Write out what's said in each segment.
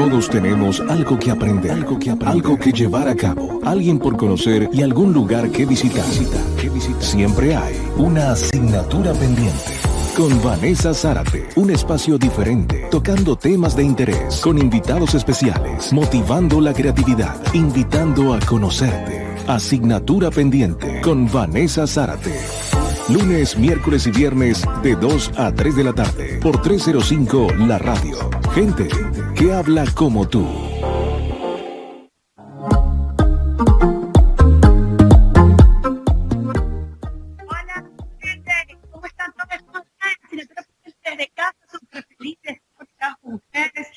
Todos tenemos algo que aprender, algo que, algo que llevar a cabo, alguien por conocer y algún lugar que visitar. Siempre hay una asignatura pendiente. Con Vanessa Zárate, un espacio diferente, tocando temas de interés, con invitados especiales, motivando la creatividad, invitando a conocerte. Asignatura pendiente con Vanessa Zárate. Lunes, miércoles y viernes de 2 a 3 de la tarde por 305 La Radio. Gente que habla como tú. Hola, ¿cómo están todos? Desde casa, súper felices con ustedes,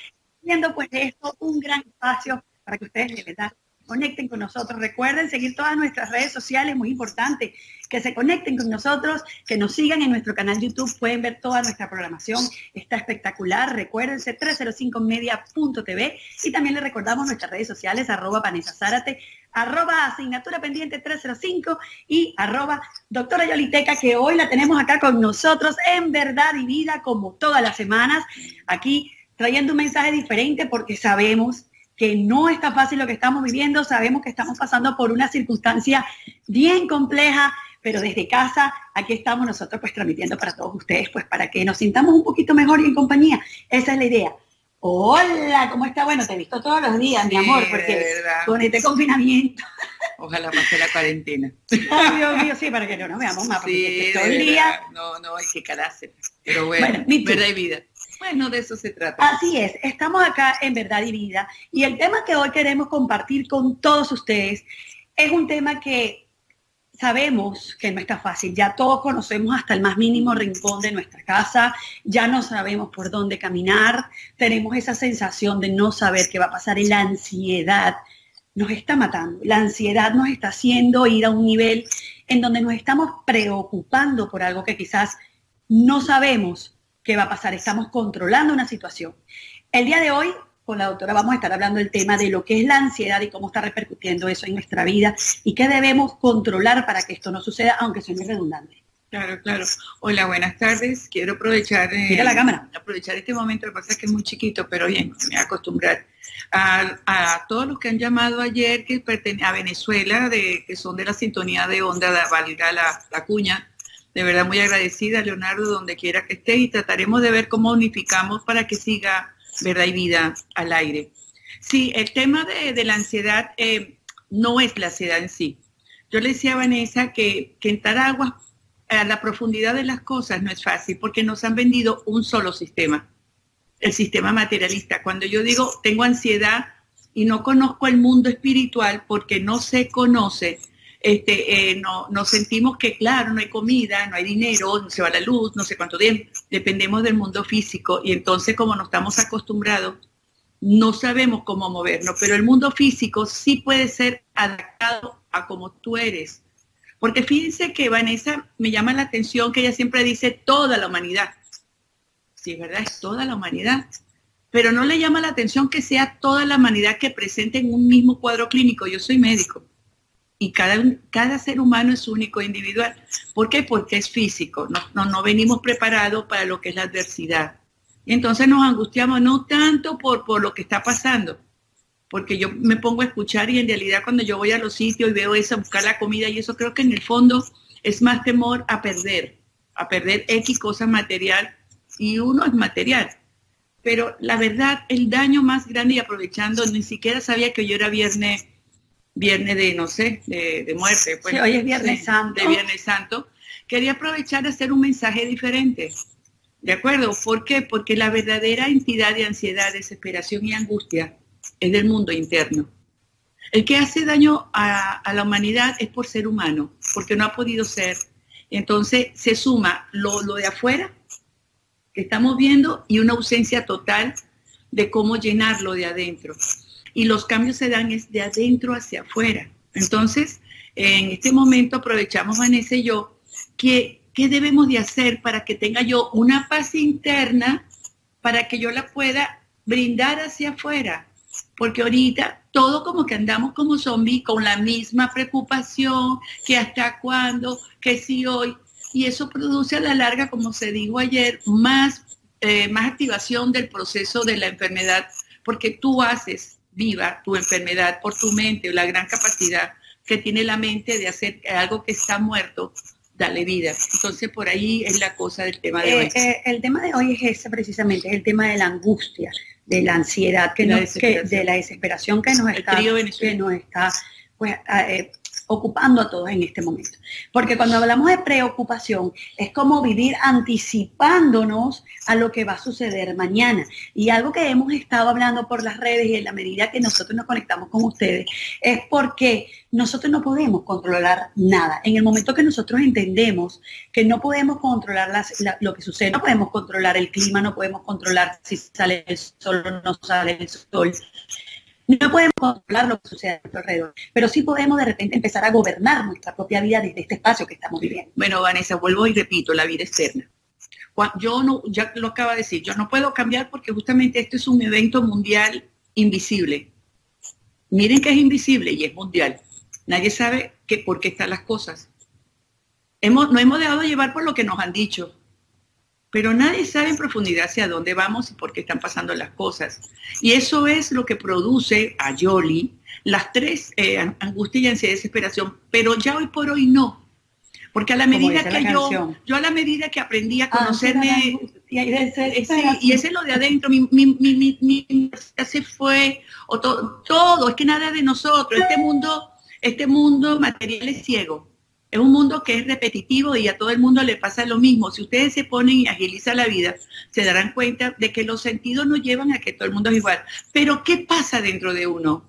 viendo pues esto un gran espacio para que ustedes de verdad conecten con nosotros. Recuerden seguir todas nuestras redes sociales, muy importante, que se conecten con nosotros, que nos sigan en nuestro canal YouTube, pueden ver toda nuestra programación, está espectacular. Recuérdense 305media.tv y también les recordamos nuestras redes sociales, arroba Vanessa Zárate, arroba asignatura pendiente 305 y arroba doctora Yoliteca, que hoy la tenemos acá con nosotros en verdad y vida, como todas las semanas, aquí trayendo un mensaje diferente porque sabemos que no está fácil lo que estamos viviendo, sabemos que estamos pasando por una circunstancia bien compleja, pero desde casa aquí estamos nosotros pues transmitiendo para todos ustedes, pues para que nos sintamos un poquito mejor y en compañía. Esa es la idea. Hola, ¿cómo está? Bueno, te he visto todos los días, mi amor, porque con este confinamiento. Ojalá pase la cuarentena. Ay, Dios mío, sí, para que no nos veamos más, porque sí, todo el día. No, no, hay que calarse. Pero bueno, bueno verdad y vida. Bueno, de eso se trata. Así es, estamos acá en Verdad y Vida y el tema que hoy queremos compartir con todos ustedes es un tema que sabemos que no está fácil, ya todos conocemos hasta el más mínimo rincón de nuestra casa, ya no sabemos por dónde caminar, tenemos esa sensación de no saber qué va a pasar y la ansiedad nos está matando, la ansiedad nos está haciendo ir a un nivel en donde nos estamos preocupando por algo que quizás no sabemos qué va a pasar. Estamos controlando una situación. El día de hoy, con la doctora, vamos a estar hablando del tema de lo que es la ansiedad y cómo está repercutiendo eso en nuestra vida y qué debemos controlar para que esto no suceda, aunque suene redundante. Claro, claro. Hola, buenas tardes. Quiero aprovechar. Eh, Mira la cámara. Aprovechar este momento, lo que pasa es que es muy chiquito, pero bien, me voy a acostumbrar. A, a, todos los que han llamado ayer que a Venezuela, de, que son de la sintonía de onda, valga la, la cuña, de verdad muy agradecida, Leonardo, donde quiera que esté, y trataremos de ver cómo unificamos para que siga verdad y vida al aire. Sí, el tema de, la ansiedad eh, no es la ansiedad en sí. Yo le decía a Vanessa que, que entrar agua a la profundidad de las cosas no es fácil porque nos han vendido un solo sistema, el sistema materialista. Cuando yo digo tengo ansiedad y no conozco el mundo espiritual porque no se conoce, este, eh, no, nos sentimos que, claro, no hay comida, no hay dinero, no se va la luz, no sé cuánto tiempo, dependemos del mundo físico y entonces como no estamos acostumbrados, no sabemos cómo movernos, pero el mundo físico sí puede ser adaptado a como tú eres. Porque fíjense que Vanessa me llama la atención que ella siempre dice toda la humanidad. Sí, es verdad, es toda la humanidad. Pero no le llama la atención que sea toda la humanidad que presente en un mismo cuadro clínico. Yo soy médico y cada, cada ser humano es único e individual. ¿Por qué? Porque es físico, no, no, no venimos preparados para lo que es la adversidad. Y entonces nos angustiamos no tanto por, por lo que está pasando, porque yo me pongo a escuchar y en realidad cuando yo voy a los sitios y veo eso, buscar la comida y eso, creo que en el fondo es más temor a perder, a perder X cosa material y uno es material. Pero la verdad, el daño más grande y aprovechando, ni siquiera sabía que yo era viernes viernes de, no sé, de, muerte. Pues, hoy es Viernes Santo. De Viernes Santo. Quería aprovechar de hacer un mensaje diferente. ¿De acuerdo? ¿Por qué? Porque la verdadera entidad de ansiedad, desesperación y angustia es del mundo interno. El que hace daño a, la humanidad es por ser humano, porque no ha podido ser. Entonces se suma lo, lo de afuera que estamos viendo y una ausencia total de cómo llenarlo de adentro y los cambios se dan es de adentro hacia afuera. Entonces, en este momento aprovechamos, Vanessa y yo, que, qué debemos de hacer para que tenga yo una paz interna, para que yo la pueda brindar hacia afuera. Porque ahorita todo como que andamos como zombies con la misma preocupación, que hasta cuándo, que si hoy, y eso produce a la larga, como se dijo ayer, más, eh, más activación del proceso de la enfermedad porque tú haces viva tu enfermedad por tu mente, la gran capacidad que tiene la mente de hacer algo que está muerto, dale vida. Entonces por ahí es la cosa del tema de hoy. Eh, eh, el tema de hoy es ese precisamente, es el tema de la angustia, de la ansiedad, que, de la desesperación que nos está, que nos está pues, eh, ocupando a todos en este momento. Porque cuando hablamos de preocupación, es como vivir anticipándonos a lo que va a suceder mañana. Y algo que hemos estado hablando por las redes y en la medida que nosotros nos conectamos con ustedes, es porque nosotros no podemos controlar nada. En el momento que nosotros entendemos que no podemos controlar lo que sucede, no podemos controlar el clima, no podemos controlar si sale el sol o no sale el sol, no podemos controlar lo que sucede a nuestro alrededor, pero sí podemos de repente empezar a gobernar nuestra propia vida desde este espacio que estamos viviendo. Bueno, Vanessa, vuelvo y repito, la vida externa. Yo no, ya lo acaba de decir, yo no puedo cambiar porque justamente esto es un evento mundial invisible. Miren que es invisible y es mundial. Nadie sabe que, por qué están las cosas. Hemos, no hemos dejado llevar por lo que nos han dicho pero nadie sabe en profundidad hacia dónde vamos y por qué están pasando las cosas. Y eso es lo que produce a Yoli las tres, eh, angustia y ansiedad y desesperación, pero ya hoy por hoy no. Porque a la medida que yo, yo a la medida que aprendí a conocerme, y, ese es lo de adentro, mi, mi, mi, mi se fue, o todo, todo, es que nada de nosotros, este mundo, este mundo material es ciego es un mundo que es repetitivo y a todo el mundo le pasa lo mismo. Si ustedes se ponen y agilizan la vida, se darán cuenta de que los sentidos no llevan a que todo el mundo es igual. Pero ¿qué pasa dentro de uno?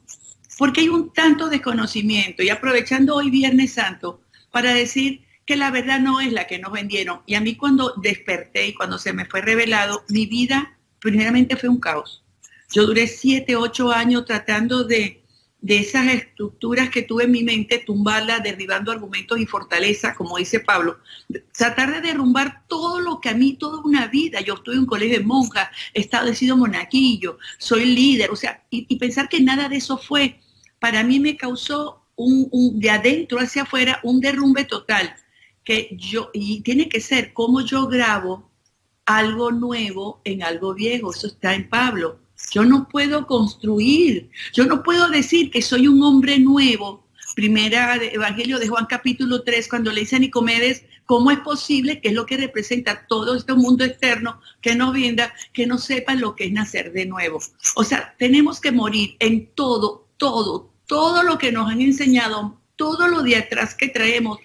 Porque hay un tanto desconocimiento y aprovechando hoy Viernes Santo para decir que la verdad no es la que nos vendieron. Y a mí cuando desperté y cuando se me fue revelado, mi vida primeramente fue un caos. Yo duré siete, ocho años tratando de de esas estructuras que tuve en mi mente, tumbarla, derribando argumentos y fortaleza, como dice Pablo, tratar de derrumbar todo lo que a mí toda una vida, yo estuve en un colegio de monjas, he estado, he sido monaquillo, soy líder, o sea, y, pensar que nada de eso fue, para mí me causó un, de adentro hacia afuera un derrumbe total, que yo, y tiene que ser como yo grabo algo nuevo en algo viejo, eso está en Pablo yo no puedo construir, yo no puedo decir que soy un hombre nuevo. Primera Evangelio de Juan capítulo 3, cuando le dice a Nicomedes, ¿cómo es posible que es lo que representa todo este mundo externo que nos vienda, que no sepa lo que es nacer de nuevo? O sea, tenemos que morir en todo, todo, todo lo que nos han enseñado, todo lo de atrás que traemos.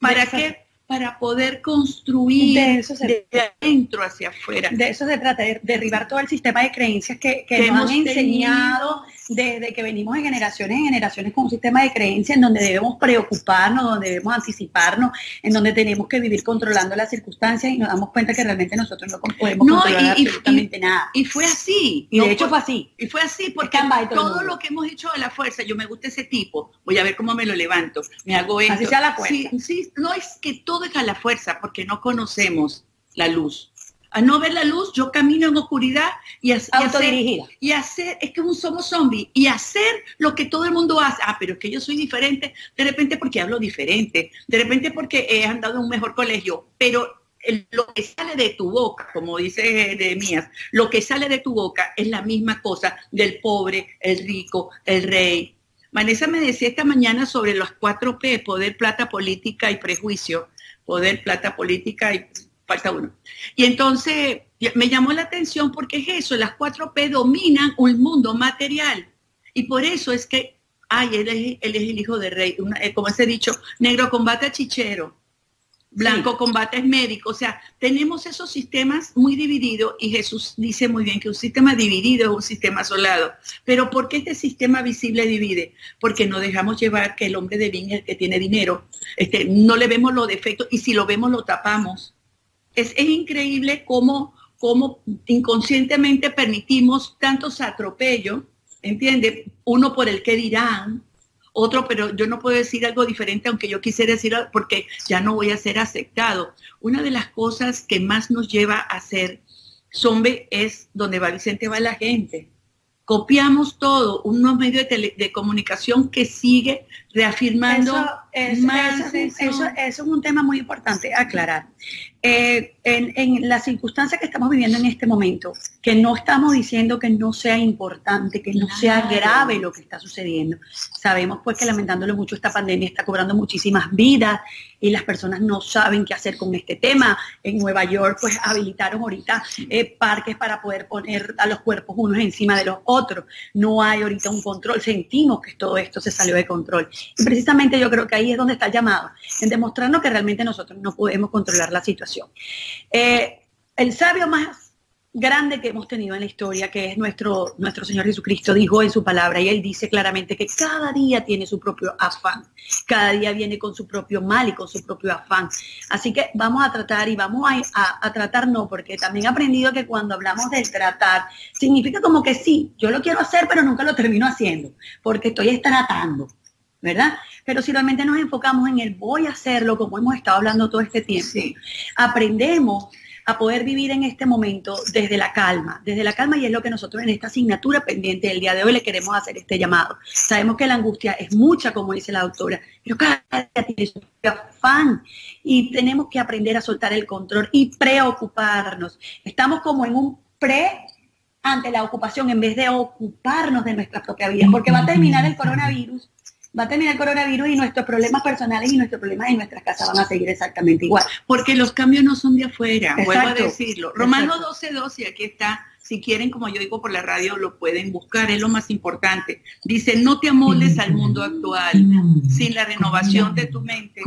¿Para qué? Para poder construir de, eso de adentro hacia afuera. De eso se trata, de derribar todo el sistema de creencias que, que, nos han enseñado desde que venimos en generaciones en generaciones con un sistema de creencias en donde debemos preocuparnos, donde debemos anticiparnos, en donde tenemos que vivir controlando las circunstancias y nos damos cuenta que realmente nosotros no podemos controlar absolutamente nada. Y fue así. Y de hecho fue así. Y fue así porque todo, lo que hemos hecho a la fuerza, yo me gusta ese tipo, voy a ver cómo me lo levanto, me hago esto. Así sea la fuerza. Sí, sí, no es que todo es a la fuerza porque no conocemos la luz a no ver la luz, yo camino en oscuridad y, Autodirigida. hacer, y hacer, es que somos zombies, y hacer lo que todo el mundo hace. Ah, pero es que yo soy diferente, de repente porque hablo diferente, de repente porque he andado en un mejor colegio, pero lo que sale de tu boca, como dice de Mías, lo que sale de tu boca es la misma cosa del pobre, el rico, el rey. Vanessa me decía esta mañana sobre los cuatro P, poder, plata, política y prejuicio. Poder, plata, política y falta uno. Y entonces me llamó la atención porque es eso, las 4P dominan un mundo material. Y por eso es que, ay, él es, él es el hijo de rey, eh, como se ha dicho, negro combate a chichero, blanco combate es médico. O sea, tenemos esos sistemas muy divididos y Jesús dice muy bien que un sistema dividido es un sistema asolado. Pero ¿por qué este sistema visible divide? Porque no dejamos llevar que el hombre de bien, el que tiene dinero, este, no le vemos los defectos y si lo vemos lo tapamos es, increíble cómo, cómo inconscientemente permitimos tantos atropellos, ¿entiende? Uno por el que dirán, otro, pero yo no puedo decir algo diferente aunque yo quisiera decir porque ya no voy a ser aceptado. Una de las cosas que más nos lleva a ser zombie es donde va Vicente va la gente. Copiamos todo, unos medios de comunicación que sigue reafirmando eso, más eso, es un tema muy importante aclarar. Eh, en, la circunstancia que estamos viviendo en este momento, que no estamos diciendo que no sea importante, que no sea grave lo que está sucediendo. Sabemos pues que lamentándolo mucho esta pandemia está cobrando muchísimas vidas y las personas no saben qué hacer con este tema. En Nueva York pues habilitaron ahorita eh, parques para poder poner a los cuerpos unos encima de los otros. No hay ahorita un control. Sentimos que todo esto se salió de control. Precisamente yo creo que ahí es donde está el llamado, en demostrarnos que realmente nosotros no podemos controlar la situación. Eh, el sabio más grande que hemos tenido en la historia, que es nuestro, nuestro Señor Jesucristo, dijo en su palabra, y él dice claramente que cada día tiene su propio afán, cada día viene con su propio mal y con su propio afán. Así que vamos a tratar y vamos a, a, tratar no, porque también he aprendido que cuando hablamos del tratar, significa como que sí, yo lo quiero hacer, pero nunca lo termino haciendo, porque estoy tratando. ¿Verdad? Pero si realmente nos enfocamos en el voy a hacerlo, como hemos estado hablando todo este tiempo, aprendemos a poder vivir en este momento desde la calma, desde la calma y es lo que nosotros en esta asignatura pendiente del día de hoy le queremos hacer este llamado. Sabemos que la angustia es mucha, como dice la doctora, pero cada día tiene su afán y tenemos que aprender a soltar el control y preocuparnos. Estamos como en un pre ante la ocupación en vez de ocuparnos de nuestra propia vida, porque va a terminar el coronavirus va a terminar el coronavirus y nuestros problemas personales y nuestros problemas en nuestras casas van a seguir exactamente igual. Porque los cambios no son de afuera, vuelvo a decirlo. Romano 12, 12, y aquí está, si quieren, como yo digo por la radio, lo pueden buscar, es lo más importante. Dice, no te amoldes al mundo actual sin la renovación de tu mente,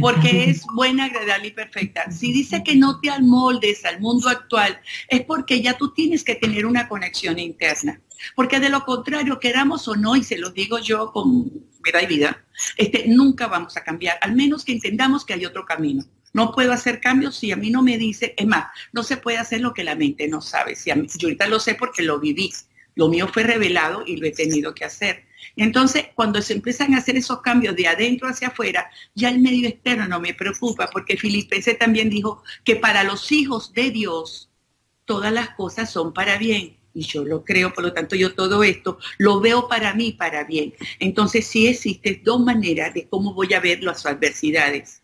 porque es buena, agradable y perfecta. Si dice que no te amoldes al mundo actual, es porque ya tú tienes que tener una conexión interna. Porque de lo contrario, queramos o no, y se lo digo yo con vida y vida, este, nunca vamos a cambiar, al menos que entendamos que hay otro camino. No puedo hacer cambios si a mí no me dice, es más, no se puede hacer lo que la mente no sabe. Si yo ahorita lo sé porque lo viví. Lo mío fue revelado y lo he tenido que hacer. Entonces, cuando se empiezan a hacer esos cambios de adentro hacia afuera, ya el medio externo no me preocupa, porque Filipenses también dijo que para los hijos de Dios todas las cosas son para bien y yo lo creo, por lo tanto yo todo esto lo veo para mí, para bien. Entonces sí existen dos maneras de cómo voy a ver las adversidades.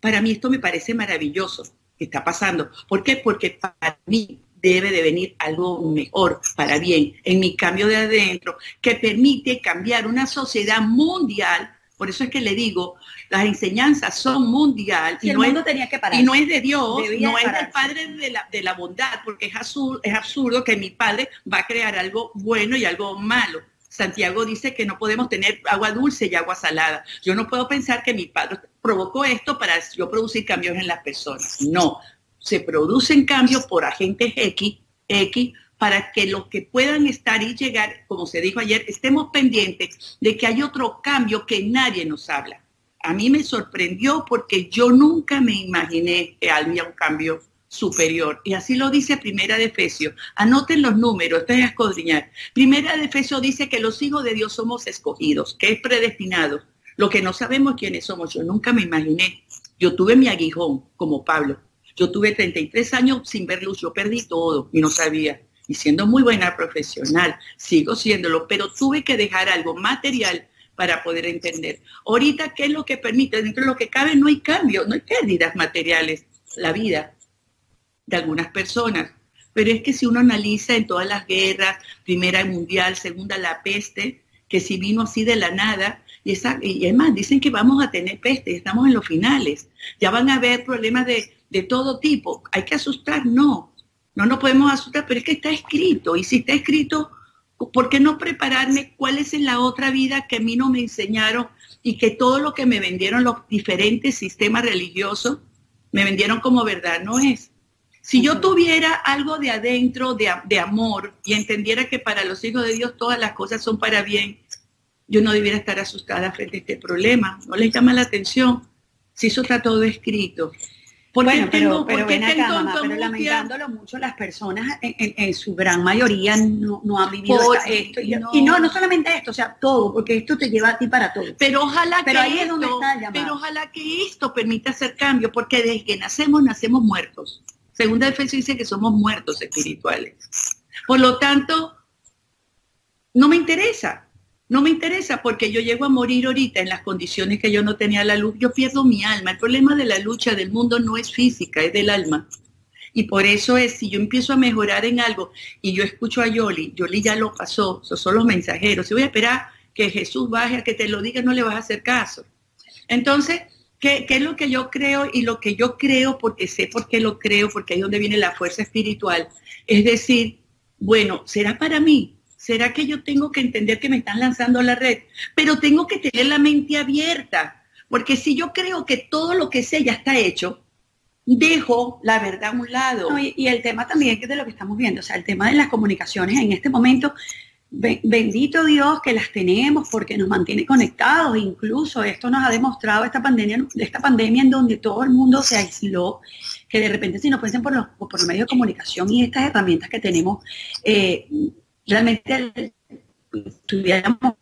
Para mí esto me parece maravilloso que está pasando. ¿Por qué? Porque para mí debe de venir algo mejor, para bien, en mi cambio de adentro, que permite cambiar una sociedad mundial. Por eso es que le digo, las enseñanzas son mundial y, no es, tenía que y no es de Dios, no es del Padre de la, bondad, porque es absurdo, es absurdo que mi Padre va a crear algo bueno y algo malo. Santiago dice que no podemos tener agua dulce y agua salada. Yo no puedo pensar que mi padre provocó esto para yo producir cambios en las personas. No, se producen cambios por agentes X, X, para que los que puedan estar y llegar, como se dijo ayer, estemos pendientes de que hay otro cambio que nadie nos habla a mí me sorprendió porque yo nunca me imaginé que había un cambio superior. Y así lo dice Primera de Efesio. Anoten los números, esto es escudriñar. Primera de Efesio dice que los hijos de Dios somos escogidos, que es predestinado. Lo que no sabemos quiénes somos, yo nunca me imaginé. Yo tuve mi aguijón, como Pablo. Yo tuve 33 años sin ver luz, yo perdí todo y no sabía. Y siendo muy buena profesional, sigo siéndolo, pero tuve que dejar algo material para poder entender. Ahorita, ¿qué es lo que permite? Dentro de lo que cabe no hay cambio, no hay pérdidas materiales, la vida de algunas personas. Pero es que si uno analiza en todas las guerras, primera mundial, segunda la peste, que si vino así de la nada, y, y además dicen que vamos a tener peste, estamos en los finales, ya van a haber problemas de, de todo tipo. ¿Hay que asustar? No, no nos podemos asustar, pero es que está escrito, y si está escrito, ¿Por qué no prepararme cuál es en la otra vida que a mí no me enseñaron y que todo lo que me vendieron los diferentes sistemas religiosos me vendieron como verdad? No es. Si yo tuviera algo de adentro de, de, amor y entendiera que para los hijos de Dios todas las cosas son para bien, yo no debiera estar asustada frente a este problema. No les llama la atención si eso está todo escrito bueno, pero, pero, ven acá, mamá, pero lamentándolo mucho, las personas en, su gran mayoría no, han vivido esto. Y no. no. solamente esto, o sea, todo, porque esto te lleva a ti para todo. Pero ojalá que esto, Pero ojalá que esto permita hacer cambio, porque desde que nacemos, nacemos muertos. Segunda defensa dice que somos muertos espirituales. Por lo tanto, no me interesa. No me interesa porque yo llego a morir ahorita en las condiciones que yo no tenía la luz. Yo pierdo mi alma. El problema de la lucha del mundo no es física, es del alma. Y por eso es, si yo empiezo a mejorar en algo y yo escucho a Yoli, Yoli ya lo pasó, esos son los mensajeros. Si voy a esperar que Jesús baje que te lo diga, no le vas a hacer caso. Entonces, ¿qué, ¿qué, es lo que yo creo? Y lo que yo creo, porque sé por qué lo creo, porque ahí es donde viene la fuerza espiritual, es decir, bueno, ¿será para mí? ¿Será que yo tengo que entender que me están lanzando a la red? Pero tengo que tener la mente abierta, porque si yo creo que todo lo que sé ya está hecho, dejo la verdad a un lado. Y, el tema también de lo que estamos viendo, o sea, el tema de las comunicaciones en este momento, bendito Dios que las tenemos porque nos mantiene conectados. Incluso esto nos ha demostrado esta pandemia, esta pandemia en donde todo el mundo se aisló, que de repente si nos fuesen por los, por los medios de comunicación y estas herramientas que tenemos, eh, realmente estuviéramos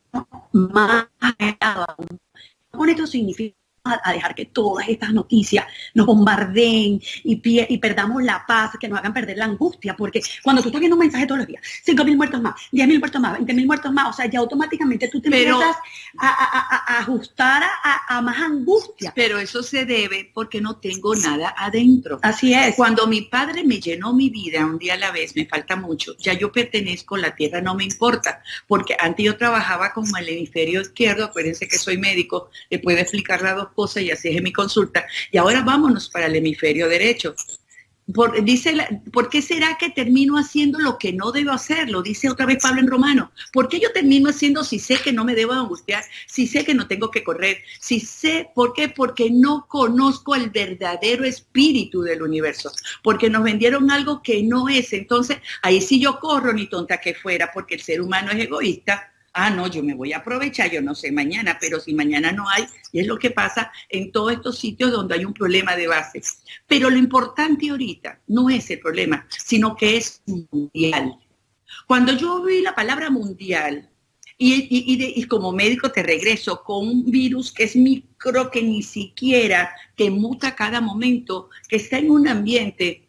más con esto significa a, dejar que todas estas noticias nos bombardeen y, y, perdamos la paz, que nos hagan perder la angustia, porque cuando tú estás viendo un mensaje todos los días, 5 mil muertos más, 10 mil muertos más, 20 mil muertos más, o sea, ya automáticamente tú te pero, empiezas a, a, a ajustar a, más angustia. Pero eso se debe porque no tengo nada adentro. Así es. Cuando mi padre me llenó mi vida un día a la vez, me falta mucho, ya yo pertenezco a la tierra, no me importa, porque antes yo trabajaba como el hemisferio izquierdo, acuérdense que soy médico, le puedo explicar las dos cosas y así es mi consulta. Y ahora vámonos para el hemisferio derecho. Por, dice ¿Por qué será que termino haciendo lo que no debo hacer? Lo dice otra vez Pablo en Romano. ¿Por qué yo termino haciendo si sé que no me debo angustiar? Si sé que no tengo que correr. Si sé, ¿por qué? Porque no conozco el verdadero espíritu del universo. Porque nos vendieron algo que no es. Entonces, ahí sí yo corro, ni tonta que fuera, porque el ser humano es egoísta ah, no, yo me voy a aprovechar, yo no sé mañana, pero si mañana no hay, y es lo que pasa en todos estos sitios donde hay un problema de base. Pero lo importante ahorita no es el problema, sino que es mundial. Cuando yo vi la palabra mundial, y, y, como médico te regreso con un virus que es micro, que ni siquiera, que muta cada momento, que está en un ambiente,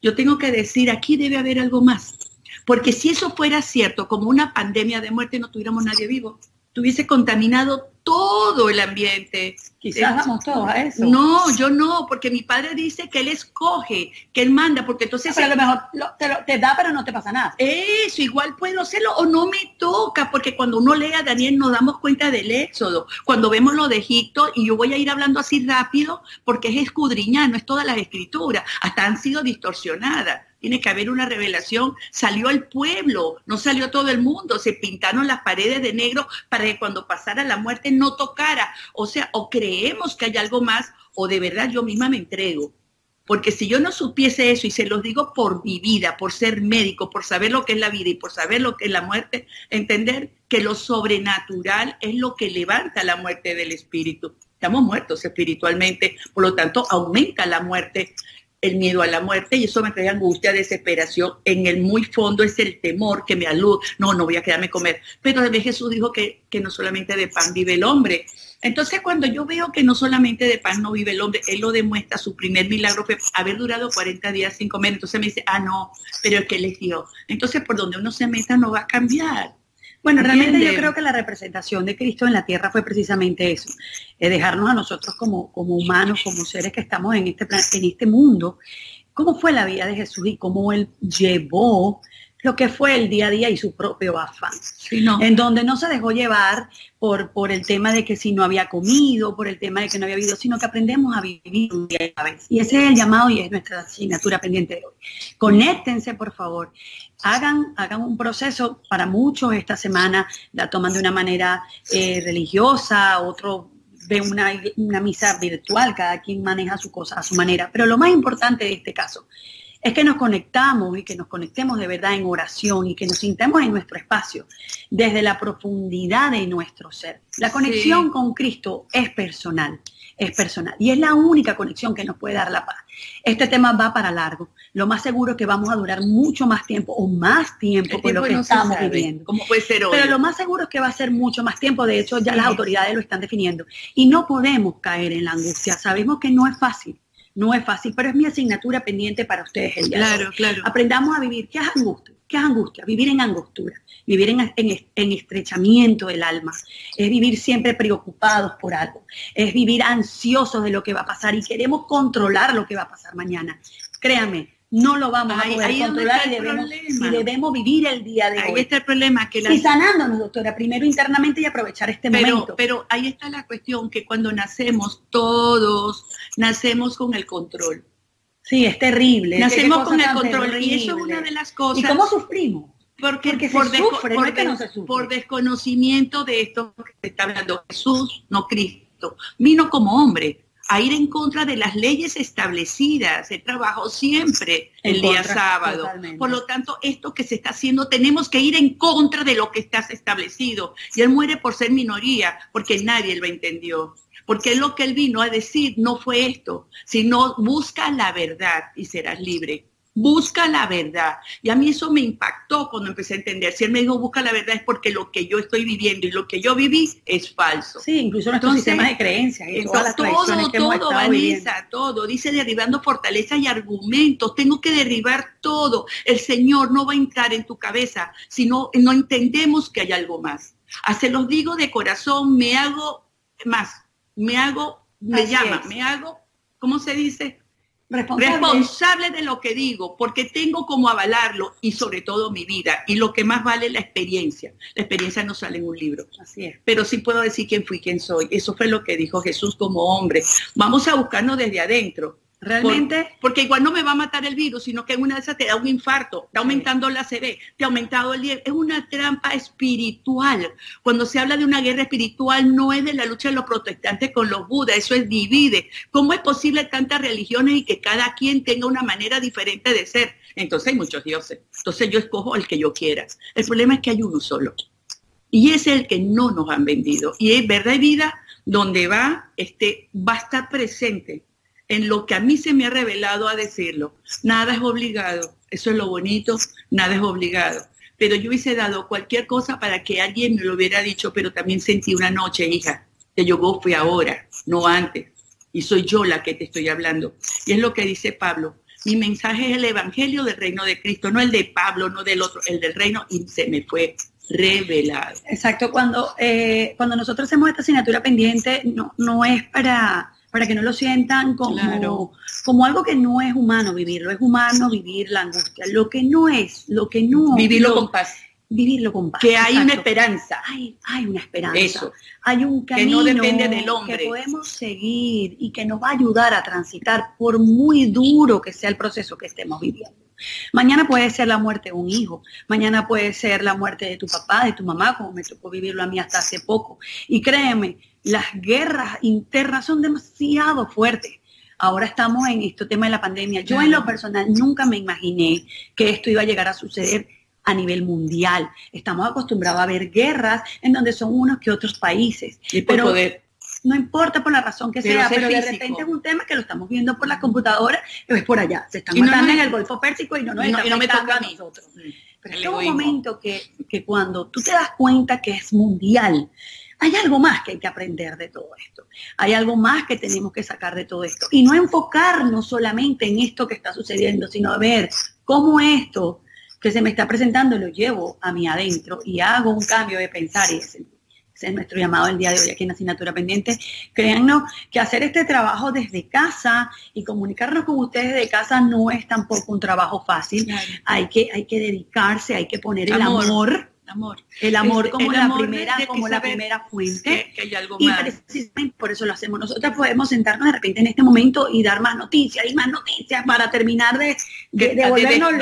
yo tengo que decir, aquí debe haber algo más. Porque si eso fuera cierto, como una pandemia de muerte, no tuviéramos nadie vivo. Tuviese contaminado todo el ambiente. Quizás vamos todos a eso. No, yo no, porque mi padre dice que él escoge, que él manda, porque entonces... Pero a lo mejor lo, te, lo, te, da, pero no te pasa nada. Eso, igual puedo hacerlo o no me toca, porque cuando uno lee a Daniel nos damos cuenta del éxodo. Cuando vemos lo de Egipto, y yo voy a ir hablando así rápido, porque es escudriñar, no es todas las escrituras, hasta han sido distorsionadas tiene que haber una revelación. Salió el pueblo, no salió todo el mundo, se pintaron las paredes de negro para que cuando pasara la muerte no tocara. O sea, o creemos que hay algo más o de verdad yo misma me entrego. Porque si yo no supiese eso, y se los digo por mi vida, por ser médico, por saber lo que es la vida y por saber lo que es la muerte, entender que lo sobrenatural es lo que levanta la muerte del espíritu. Estamos muertos espiritualmente, por lo tanto aumenta la muerte el miedo a la muerte y eso me trae angustia, desesperación. En el muy fondo es el temor que me alude, no, no voy a quedarme comer. Pero también Jesús dijo que, que no solamente de pan vive el hombre. Entonces cuando yo veo que no solamente de pan no vive el hombre, Él lo demuestra, su primer milagro fue haber durado 40 días sin comer. Entonces me dice, ah, no, pero es que Él dio. Entonces por donde uno se meta no va a cambiar. Bueno, realmente yo creo que la representación de Cristo en la tierra fue precisamente eso, eh, dejarnos a nosotros como, como humanos, como seres que estamos en este, en este mundo, cómo fue la vida de Jesús y cómo Él llevó lo que fue el día a día y su propio afán, sí, no. en donde no se dejó llevar por, por el tema de que si no había comido, por el tema de que no había vivido, sino que aprendemos a vivir un día a la vez. Y ese es el llamado y es nuestra asignatura pendiente de hoy. Conéctense, por favor hagan, hagan un proceso, para muchos esta semana la toman de una manera eh, religiosa, otro ve una, una misa virtual, cada quien maneja su cosa a su manera. Pero lo más importante de este caso es que nos conectamos y que nos conectemos de verdad en oración y que nos sintamos en nuestro espacio, desde la profundidad de nuestro ser. La conexión sí. con Cristo es personal, es personal y es la única conexión que nos puede dar la paz. Este tema va para largo. Lo más seguro es que vamos a durar mucho más tiempo o más tiempo con lo que no estamos viviendo. ¿Cómo puede ser hoy? Pero lo más seguro es que va a ser mucho más tiempo. De hecho, ya sí. las autoridades lo están definiendo. Y no podemos caer en la angustia. Sabemos que no es fácil No es fácil, pero es mi asignatura pendiente para ustedes el día Claro, de claro. Aprendamos a vivir. ¿Qué es angustia? ¿Qué es angustia? Vivir en angostura, vivir en, en- en estrechamiento del alma, es vivir siempre preocupados por algo, es vivir ansiosos de lo que va a pasar y queremos controlar lo que va a pasar mañana. Créame, no lo vamos Ahí- a poder controlar y debemos, y debemos vivir el día de Ahí hoy. está el problema, que la Y sanándonos, doctora, primero internamente y aprovechar este pero, momento. pero ahí está la cuestión, que cuando nacemos, todos nacemos con el control. sí, es terrible. Nacemos con el control. Y eso es una de las ¿Y cosas. cómo sufrimos? Porque, Porque se por, desco- sufre, por no es que no des- se sufre. por desconocimiento de esto que se está hablando. Jesús, no Cristo, vino como hombre a ir en contra de las leyes establecidas. Él trabajó siempre En el día contra, sábado. totalmente. Por lo tanto, esto que se está haciendo, tenemos que ir en contra de lo que está establecido. Y él muere por ser minoría, porque nadie lo entendió. Porque lo que él vino a decir no fue esto, sino busca la verdad y serás libre. Busca la verdad. Y a mí eso me impactó cuando empecé a entender. Si él me dijo busca la verdad es porque lo que yo estoy viviendo y lo que yo viví es falso. Sí, incluso nuestros Entonces, sistemas de creencias y todas las Entonces, tradiciones todo, que todo, viviendo. Vanessa, todo. Dice derribando fortalezas y argumentos. Tengo que derribar todo. El Señor no va a entrar en tu cabeza si no, no entendemos que hay algo más. Ah, Se los digo de corazón, me hago más, me hago, me Así llama, es. me hago, ¿cómo se dice? Responsable. responsable de lo que digo, porque tengo como avalarlo y sobre todo mi vida. Y lo que más vale es la experiencia. La experiencia no sale en un libro Así es. pero sí puedo decir quién fui, quién soy. Eso fue lo que dijo Jesús como hombre. Vamos a buscarnos desde adentro. Realmente, Por- porque igual no me va a matar el virus, sino que en una de esas te da un infarto, está aumentando la CB, te ha aumentado el día. Es una trampa espiritual. Cuando se habla de una guerra espiritual, no es de la lucha de los protestantes con los budas, eso es divide. ¿Cómo es posible tantas religiones y que cada quien tenga una manera diferente de ser? Entonces hay muchos dioses. Entonces yo escojo el que yo quiera. El problema es que hay uno solo. Y es el que no nos han vendido. Y es verdad y vida donde va, este, va a estar presente en lo que a mí se me ha revelado a decirlo. Nada es obligado. Eso es lo bonito, nada es obligado. Pero yo hubiese dado cualquier cosa para que alguien me lo hubiera dicho, pero también sentí una noche, hija, que yo fui ahora, no antes. Y soy yo la que te estoy hablando. Y es lo que dice Pablo. Mi mensaje es el evangelio del reino de Cristo, no el de Pablo, no del otro, el del reino, y se me fue revelado. exacto, cuando, eh, cuando nosotros hacemos esta asignatura pendiente, no, no es para, para que no lo sientan como, Claro. como algo que no es humano vivirlo, es humano vivir la angustia. Lo que no es, lo que no... Vivirlo lo- con paz. vivirlo con paz. Que hay una esperanza. Hay, hay una esperanza. Eso. Hay un Que camino no depende del hombre. que podemos seguir y que nos va a ayudar a transitar por muy duro que sea el proceso que estemos viviendo. Mañana puede ser la muerte de un hijo, mañana puede ser la muerte de tu papá, de tu mamá, como me tocó vivirlo a mí hasta hace poco. Y créeme, las guerras internas son demasiado fuertes. Ahora estamos en este tema de la pandemia. Yo en lo personal nunca me imaginé que esto iba a llegar a suceder a nivel mundial. Estamos acostumbrados a ver guerras en donde son unos que otros países. Y por Pero poder. No importa por la razón que Pero sea, pero de repente es un tema que lo estamos viendo por la computadora es por allá. Se están Y matando en el Golfo Pérsico y no nos y no- está y no me toca a a mí. nosotros. Pero El este es un momento que, que cuando tú te das cuenta que es mundial, hay algo más que hay que aprender de todo esto. Hay algo más que tenemos que sacar de todo esto. Y no enfocarnos solamente en esto que está sucediendo, sino a ver cómo esto que se me está presentando lo llevo a mi adentro y hago un cambio de pensar y de sentir. Ese es nuestro llamado el día de hoy aquí en Asignatura Pendiente. Créannos que hacer este trabajo desde casa y comunicarnos con ustedes de casa no es tampoco un trabajo fácil. Hay que, hay que dedicarse, hay que poner el Amor. amor, Amor. el amor El- como el la amor primera, como la primera fuente. Que, que hay algo Y más. precisamente por eso lo hacemos. Nosotros podemos sentarnos de repente en este momento y dar más noticias y más noticias para terminar de, de, volvernos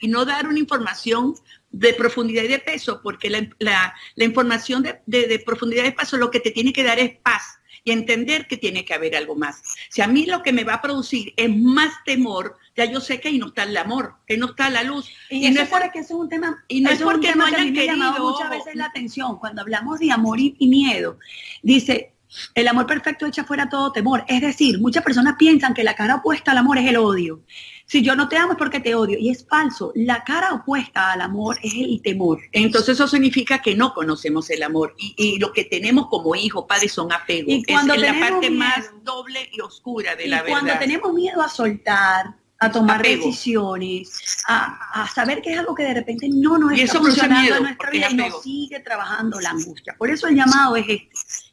y no dar una información de profundidad y de peso, porque la, la- la información de, de- de profundidad y de peso lo que te tiene que dar es paz y entender que tiene que haber algo más. Si a mí lo que me va a producir es más temor, ya yo sé que ahí no está el amor, que no está la luz. Y, Y no eso es por- porque eso es un tema, y no es eso porque no hayan querido, muchas veces la atención. Cuando hablamos de amor y, y miedo, dice, El amor perfecto echa fuera todo temor. Es decir, muchas personas piensan que la cara opuesta al amor es el odio. Si yo no te amo es porque te odio. Y es falso. La cara opuesta al amor es el temor. Entonces eso significa que no conocemos el amor. Y, lo que tenemos como hijo, padres, son apegos. Y cuando es la parte más doble y oscura de la verdad. Cuando tenemos miedo a soltar, a tomar decisiones, a, saber que es algo que de repente no nos está funcionando en nuestra vida y nos sigue trabajando la angustia. Por eso el llamado es este.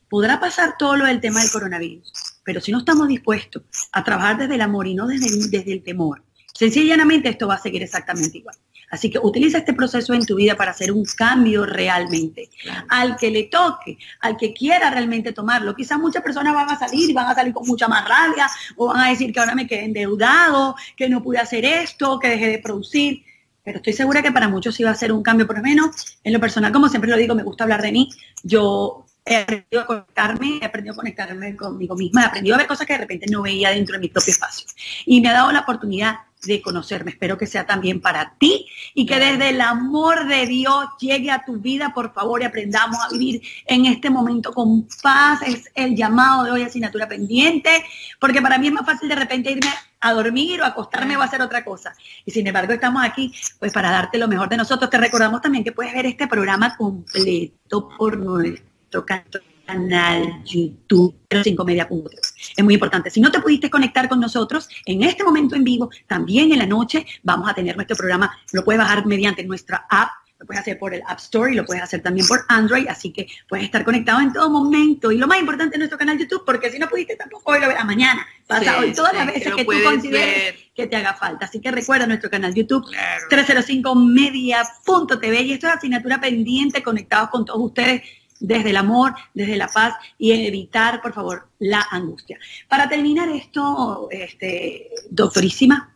Podrá pasar todo lo del tema del coronavirus, pero si no estamos dispuestos a trabajar desde el amor y no desde, desde el temor, sencillamente esto va a seguir exactamente igual. Así que utiliza este proceso en tu vida para hacer un cambio realmente. Al que le toque, al que quiera realmente tomarlo. Quizás muchas personas van a salir van a salir con mucha más rabia o van a decir que ahora me quedé endeudado, que no pude hacer esto, que dejé de producir. Pero estoy segura que para muchos sí va a ser un cambio, por lo menos en lo personal, como siempre lo digo, me gusta hablar de mí. Yo he aprendido a conectarme, he aprendido a conectarme conmigo misma, he aprendido a ver cosas que de repente no veía dentro de mi propio espacio. Y me ha dado la oportunidad de conocerme. Espero que sea también para ti y que desde el amor de Dios llegue a tu vida, por favor, y aprendamos a vivir en este momento con paz. Es el llamado de hoy, asignatura pendiente, porque para mí es más fácil de repente irme a dormir o acostarme o hacer otra cosa. Y sin embargo, estamos aquí pues para darte lo mejor de nosotros. Te recordamos también que puedes ver este programa completo por nuestro canto canal YouTube 5 Es muy importante. Si no te pudiste conectar con nosotros en este momento en vivo, también en la noche vamos a tener nuestro programa. Lo puedes bajar mediante nuestra app. Lo puedes hacer por el App Store y lo puedes hacer también por Android, así que puedes estar conectado en todo momento. Y lo más importante es nuestro canal YouTube, porque si no pudiste tampoco hoy lo verás mañana, pasado y todas las veces que, tú consideres que te haga falta. Así que recuerda nuestro canal YouTube, 305media.tv y esto es asignatura pendiente, conectados con todos ustedes desde el amor, desde la paz y evitar, por favor, la angustia. Para terminar esto, este, doctorísima,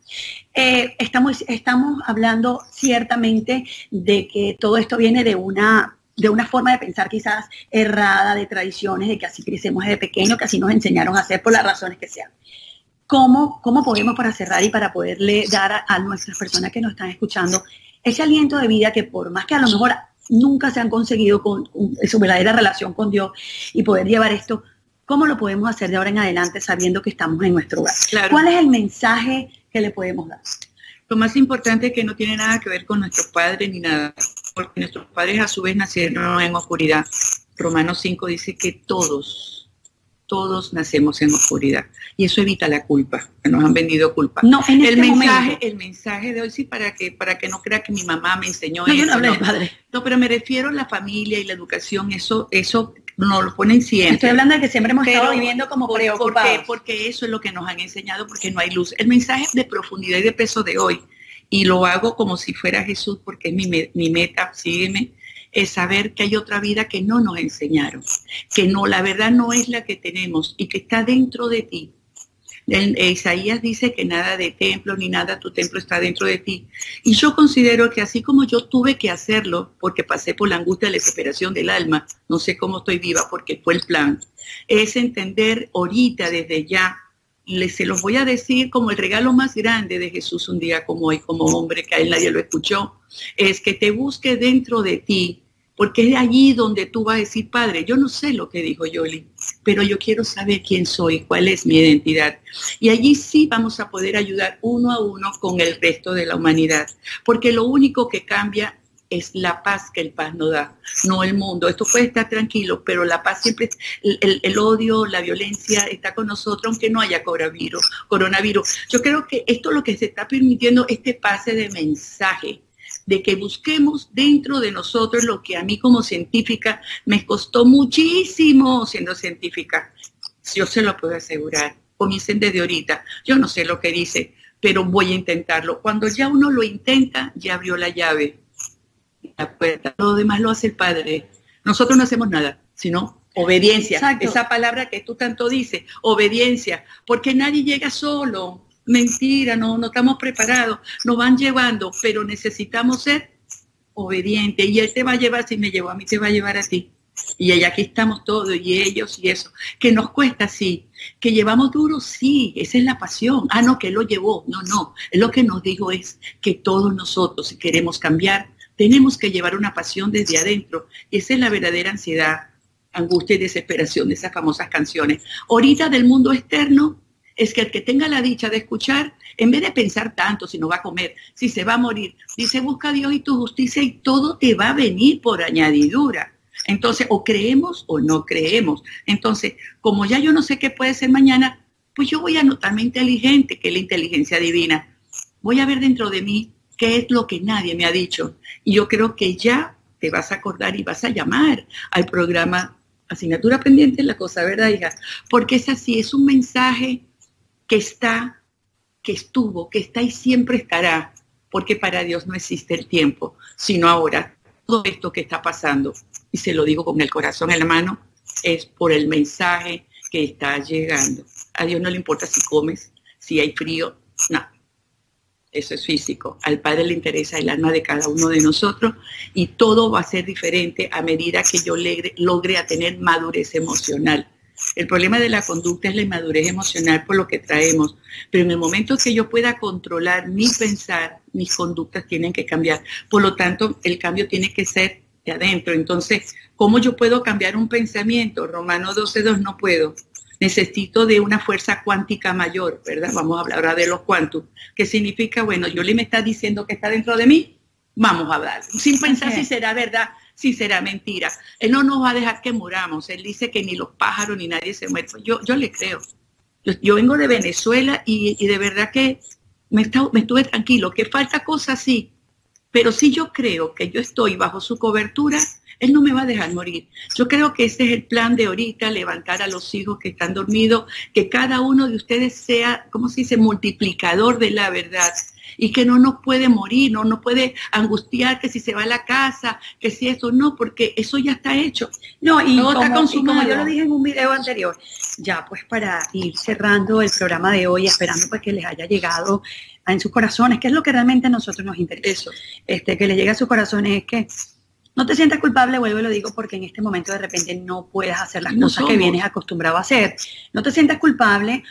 eh, estamos, estamos hablando ciertamente de que todo esto viene de una de una forma de pensar quizás errada, de tradiciones, de que así crecemos desde pequeño, que así nos enseñaron a hacer por las razones que sean. ¿Cómo, cómo podemos para cerrar y para poderle dar a, a nuestras personas que nos están escuchando ese aliento de vida que por más que a lo mejor nunca se han conseguido con, su verdadera relación con Dios y poder llevar esto, ¿cómo lo podemos hacer de ahora en adelante sabiendo que estamos en nuestro hogar? ¿Cuál es el mensaje que le podemos dar? Lo más importante es que no tiene nada que ver con nuestros padres ni nada, porque nuestros padres a su vez nacieron en oscuridad. Romanos 5 dice que todos, todos nacemos en oscuridad y eso evita la culpa, que nos han vendido culpa. No, en el este mensaje, el mensaje de hoy sí para que para que no crea que mi mamá me enseñó no, Yo no, padre. no, pero me refiero a la familia y la educación, eso eso nos lo ponen siempre. Estoy hablando de que siempre hemos estado viviendo como por, preocupados. Porque eso es lo que nos han enseñado, porque no hay luz. El mensaje de profundidad y de peso de hoy, y lo hago como si fuera Jesús, porque es mi, mi meta, sígueme, es saber que hay otra vida que no nos enseñaron, que no, la verdad no es la que tenemos y que está dentro de ti. En, Isaías dice que nada de templo ni nada, tu templo está dentro de ti. Y yo considero que así como yo tuve que hacerlo, porque pasé por la angustia de la desesperación del alma, no sé cómo estoy viva porque fue el plan, es entender ahorita, desde ya, les se los voy a decir como el regalo más grande de Jesús un día como hoy, como hombre, que a él nadie lo escuchó, es que te busque dentro de ti porque es allí donde tú vas a decir, Padre, yo no sé lo que dijo Yoli, pero yo quiero saber quién soy, cuál es mi identidad. Y allí sí vamos a poder ayudar uno a uno con el resto de la humanidad, porque lo único que cambia es la paz que el paz nos da, no el mundo. Esto puede estar tranquilo, pero la paz siempre, el, el odio, la violencia está con nosotros, aunque no haya coronavirus. coronavirus. Yo creo que esto es lo que se está permitiendo, este pase de mensaje de que busquemos dentro de nosotros lo que a mí como científica me costó muchísimo siendo científica. Yo se lo puedo asegurar. Comiencen desde ahorita. Yo no sé lo que dice, pero voy a intentarlo. Cuando ya uno lo intenta, ya abrió la llave, la puerta. Lo demás lo hace el Padre. Nosotros no hacemos nada, sino obediencia. Esa palabra que tú tanto dices, obediencia. Porque nadie llega solo mentira, no, no estamos preparados, nos van llevando, pero necesitamos ser obedientes y Él te va a llevar, si me llevó a mí, te va a llevar a ti. Y aquí estamos todos, y ellos y eso. Que nos cuesta, sí. Que llevamos duro, sí. Esa es la pasión. Ah, no, que Él lo llevó. No, no. Lo que nos dijo es que todos nosotros, si queremos cambiar, tenemos que llevar una pasión desde adentro. Y esa es la verdadera ansiedad angustia y desesperación de esas famosas canciones. Ahorita del mundo externo es que el que tenga la dicha de escuchar, en vez de pensar tanto si no va a comer, si se va a morir, dice busca a Dios y tu justicia y todo te va a venir por añadidura. Entonces, o creemos o no creemos. Entonces, como ya yo no sé qué puede ser mañana, pues yo voy a notarme inteligente, que es la inteligencia divina. Voy a ver dentro de mí qué es lo que nadie me ha dicho. Y yo creo que ya te vas a acordar y vas a llamar al programa Asignatura Pendiente, la cosa, ¿verdad, hija? Porque es así, es un mensaje que está, que estuvo, que está y siempre estará, porque para Dios no existe el tiempo, sino ahora. Todo esto que está pasando, y se lo digo con el corazón en la mano, es por el mensaje que está llegando. A Dios no le importa si comes, si hay frío, no. Eso es físico. Al Padre le interesa el alma de cada uno de nosotros y todo va a ser diferente a medida que yo logre, a tener madurez emocional. El problema de la conducta es la inmadurez emocional por lo que traemos, pero en el momento que yo pueda controlar mi pensar, mis conductas tienen que cambiar. Por lo tanto, el cambio tiene que ser de adentro. Entonces, ¿cómo yo puedo cambiar un pensamiento? Romano 12.2 no puedo. Necesito de una fuerza cuántica mayor, ¿verdad? Vamos a hablar ahora de los cuantos. ¿Qué significa? Bueno, yo le me está diciendo que está dentro de mí, vamos a hablar. Sin pensar si será verdad si será mentira. Él no nos va a dejar que muramos. Él dice que ni los pájaros ni nadie se muere. Yo, yo le creo. Yo, vengo de Venezuela y, de verdad que me, me estuve tranquilo. Que falta cosas, sí. Pero si yo creo que yo estoy bajo su cobertura, él no me va a dejar morir. Yo creo que ese es el plan de ahorita, levantar a los hijos que están dormidos, que cada uno de ustedes sea, ¿cómo se dice?, multiplicador de la verdad y que no nos puede morir, no nos puede angustiar que si se va a la casa, que si eso no, porque eso ya está hecho. No, y, como, está y como yo lo dije en un video anterior, ya pues para ir cerrando el programa de hoy, esperando pues que les haya llegado en sus corazones, que es lo que realmente a nosotros nos interesa. Este, que les llegue a sus corazones es que no te sientas culpable, vuelvo y lo digo, porque en este momento de repente no puedes hacer las cosas que vienes acostumbrado a hacer. No te sientas culpable,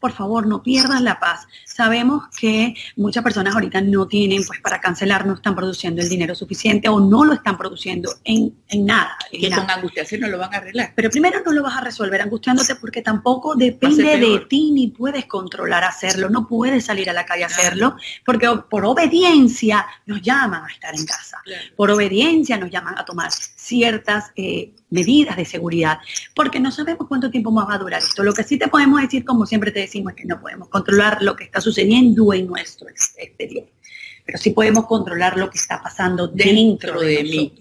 por favor, no pierdas la paz. Sabemos que muchas personas ahorita no tienen, pues para cancelar, no están produciendo el dinero suficiente o no lo están produciendo en, nada. que con angustiación no lo van a arreglar. Pero primero no lo vas a resolver angustiándote porque tampoco depende de ti ni puedes controlar hacerlo, no puedes salir a la calle a hacerlo, porque por obediencia nos llaman a estar en casa. Por obediencia nos llaman a tomar ciertas eh, medidas de seguridad, porque no sabemos cuánto tiempo más va a durar esto. Lo que sí te podemos decir, como siempre te decimos, es que no podemos controlar lo que está sucediendo en nuestro exterior, pero sí podemos controlar lo que está pasando dentro, de, mí.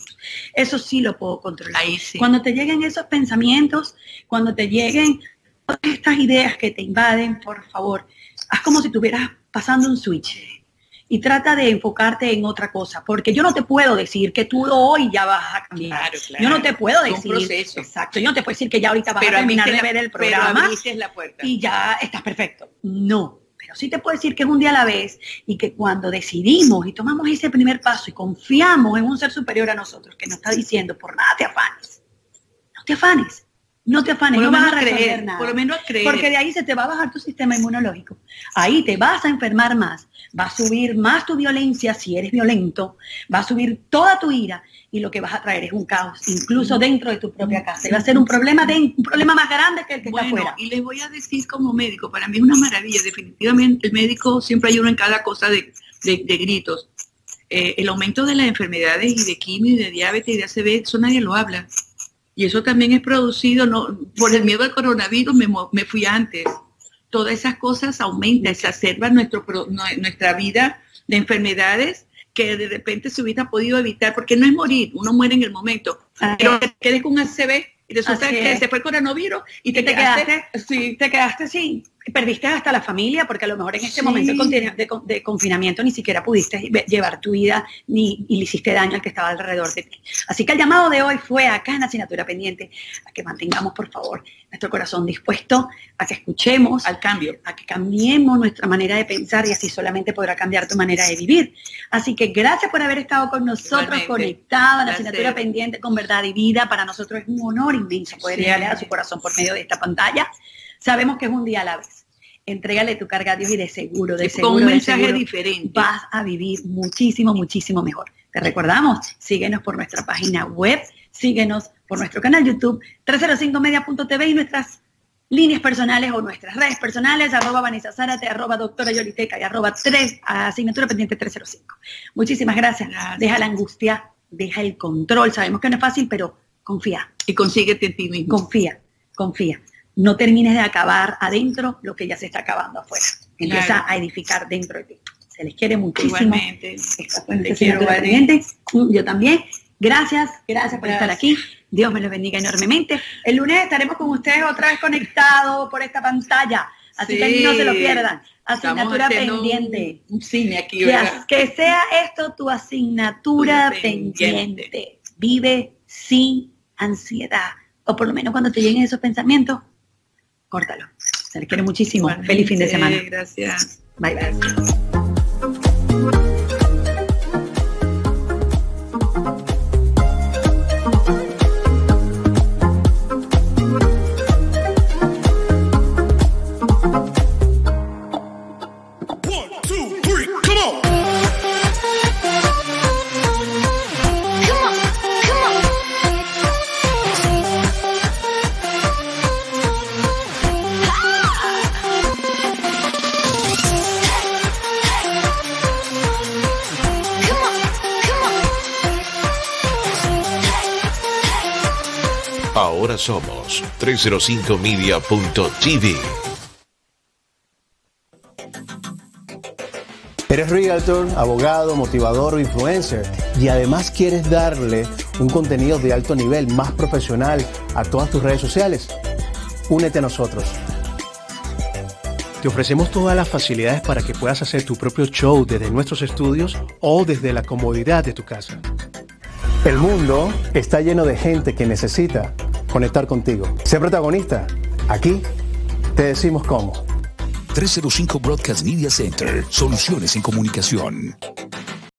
Eso sí lo puedo controlar. Cuando te lleguen esos pensamientos, cuando te lleguen todas estas ideas que te invaden, por favor, haz como si estuvieras pasando un switch y trata de enfocarte en otra cosa, porque yo no te puedo decir que tú hoy ya vas a cambiar. Yo no te puedo decir, exacto, yo no te puedo decir que ya ahorita vas a terminar de ver el programa la puerta. y ya estás perfecto. No, pero sí te puedo decir que es un día a la vez y que cuando decidimos y tomamos ese primer paso y confiamos en un ser superior a nosotros que nos está diciendo, por nada te afanes, no te afanes, no te afanes, no vas a creer, nada. Por lo menos creer. Porque de ahí se te va a bajar tu sistema inmunológico. Ahí te vas a enfermar más, va a subir más tu violencia si eres violento, va a subir toda tu ira y lo que vas a traer es un caos, incluso dentro de tu propia casa. Y va a ser un problema, de, un problema más grande que el que está afuera. Y les voy a decir como médico, para mí es una maravilla, definitivamente el médico siempre hay uno en cada cosa de, gritos. Eh, el aumento de las enfermedades y de quimio y de diabetes y de ACV, eso nadie lo habla. Y eso también es producido, no, por el miedo al coronavirus me, fui antes. Todas esas cosas aumentan, exacerban nuestro, nuestra vida de enfermedades que de repente se hubiera podido evitar, porque no es morir, uno muere en el momento, pero quedes con un ACV y resulta que se fue el coronavirus y te, quedaste, sí, te quedaste sin, perdiste hasta la familia, porque a lo mejor en ese momento de, confinamiento ni siquiera pudiste llevar tu vida ni y le hiciste daño al que estaba alrededor de ti. Así que el llamado de hoy fue acá en asignatura pendiente a que mantengamos, por favor, nuestro corazón dispuesto a que escuchemos al cambio, a que cambiemos nuestra manera de pensar y así solamente podrá cambiar tu manera de vivir. Así que gracias por haber estado con nosotros conectados en la asignatura pendiente con verdad y vida. Para nosotros es un honor inmenso poder llegarle a su corazón por medio de esta pantalla. Sabemos que es un día a la vez. Entrégale tu carga a Dios y de seguro, de seguro, con un mensaje diferente. Vas a vivir muchísimo, muchísimo mejor. Te recordamos, síguenos por nuestra página web, síguenos por nuestro canal YouTube 305media.tv y nuestras líneas personales o nuestras redes personales, arroba Vanessa Zárate, arroba doctora Yoliteca y arroba 3, asignatura pendiente 305. Muchísimas gracias. Deja la angustia, deja el control. Sabemos que no es fácil, pero confía. Y consíguete en ti mismo. Confía, confía. No termines de acabar adentro lo que ya se está acabando afuera. Empieza a edificar dentro de ti. Se les quiere muchísimo. Igualmente. Yo también. Gracias, gracias por estar aquí. Dios me los bendiga enormemente. El lunes estaremos con ustedes otra vez conectados por esta pantalla. Así que no se lo pierdan. Asignatura pendiente. Un, cine aquí, que, que, sea esto tu asignatura pendiente. Vive sin ansiedad. O por lo menos cuando te lleguen esos pensamientos, córtalo. Se les quiere muchísimo. Feliz fin de semana. Gracias. Bye somos 305media.tv. Eres realtor, abogado, motivador o influencer y además quieres darle un contenido de alto nivel, más profesional a todas tus redes sociales. Únete a nosotros. Te ofrecemos todas las facilidades para que puedas hacer tu propio show desde nuestros estudios o desde la comodidad de tu casa. El mundo está lleno de gente que necesita conectar contigo. Sé protagonista. Aquí te decimos cómo. 305 Broadcast Media Center. Soluciones en comunicación.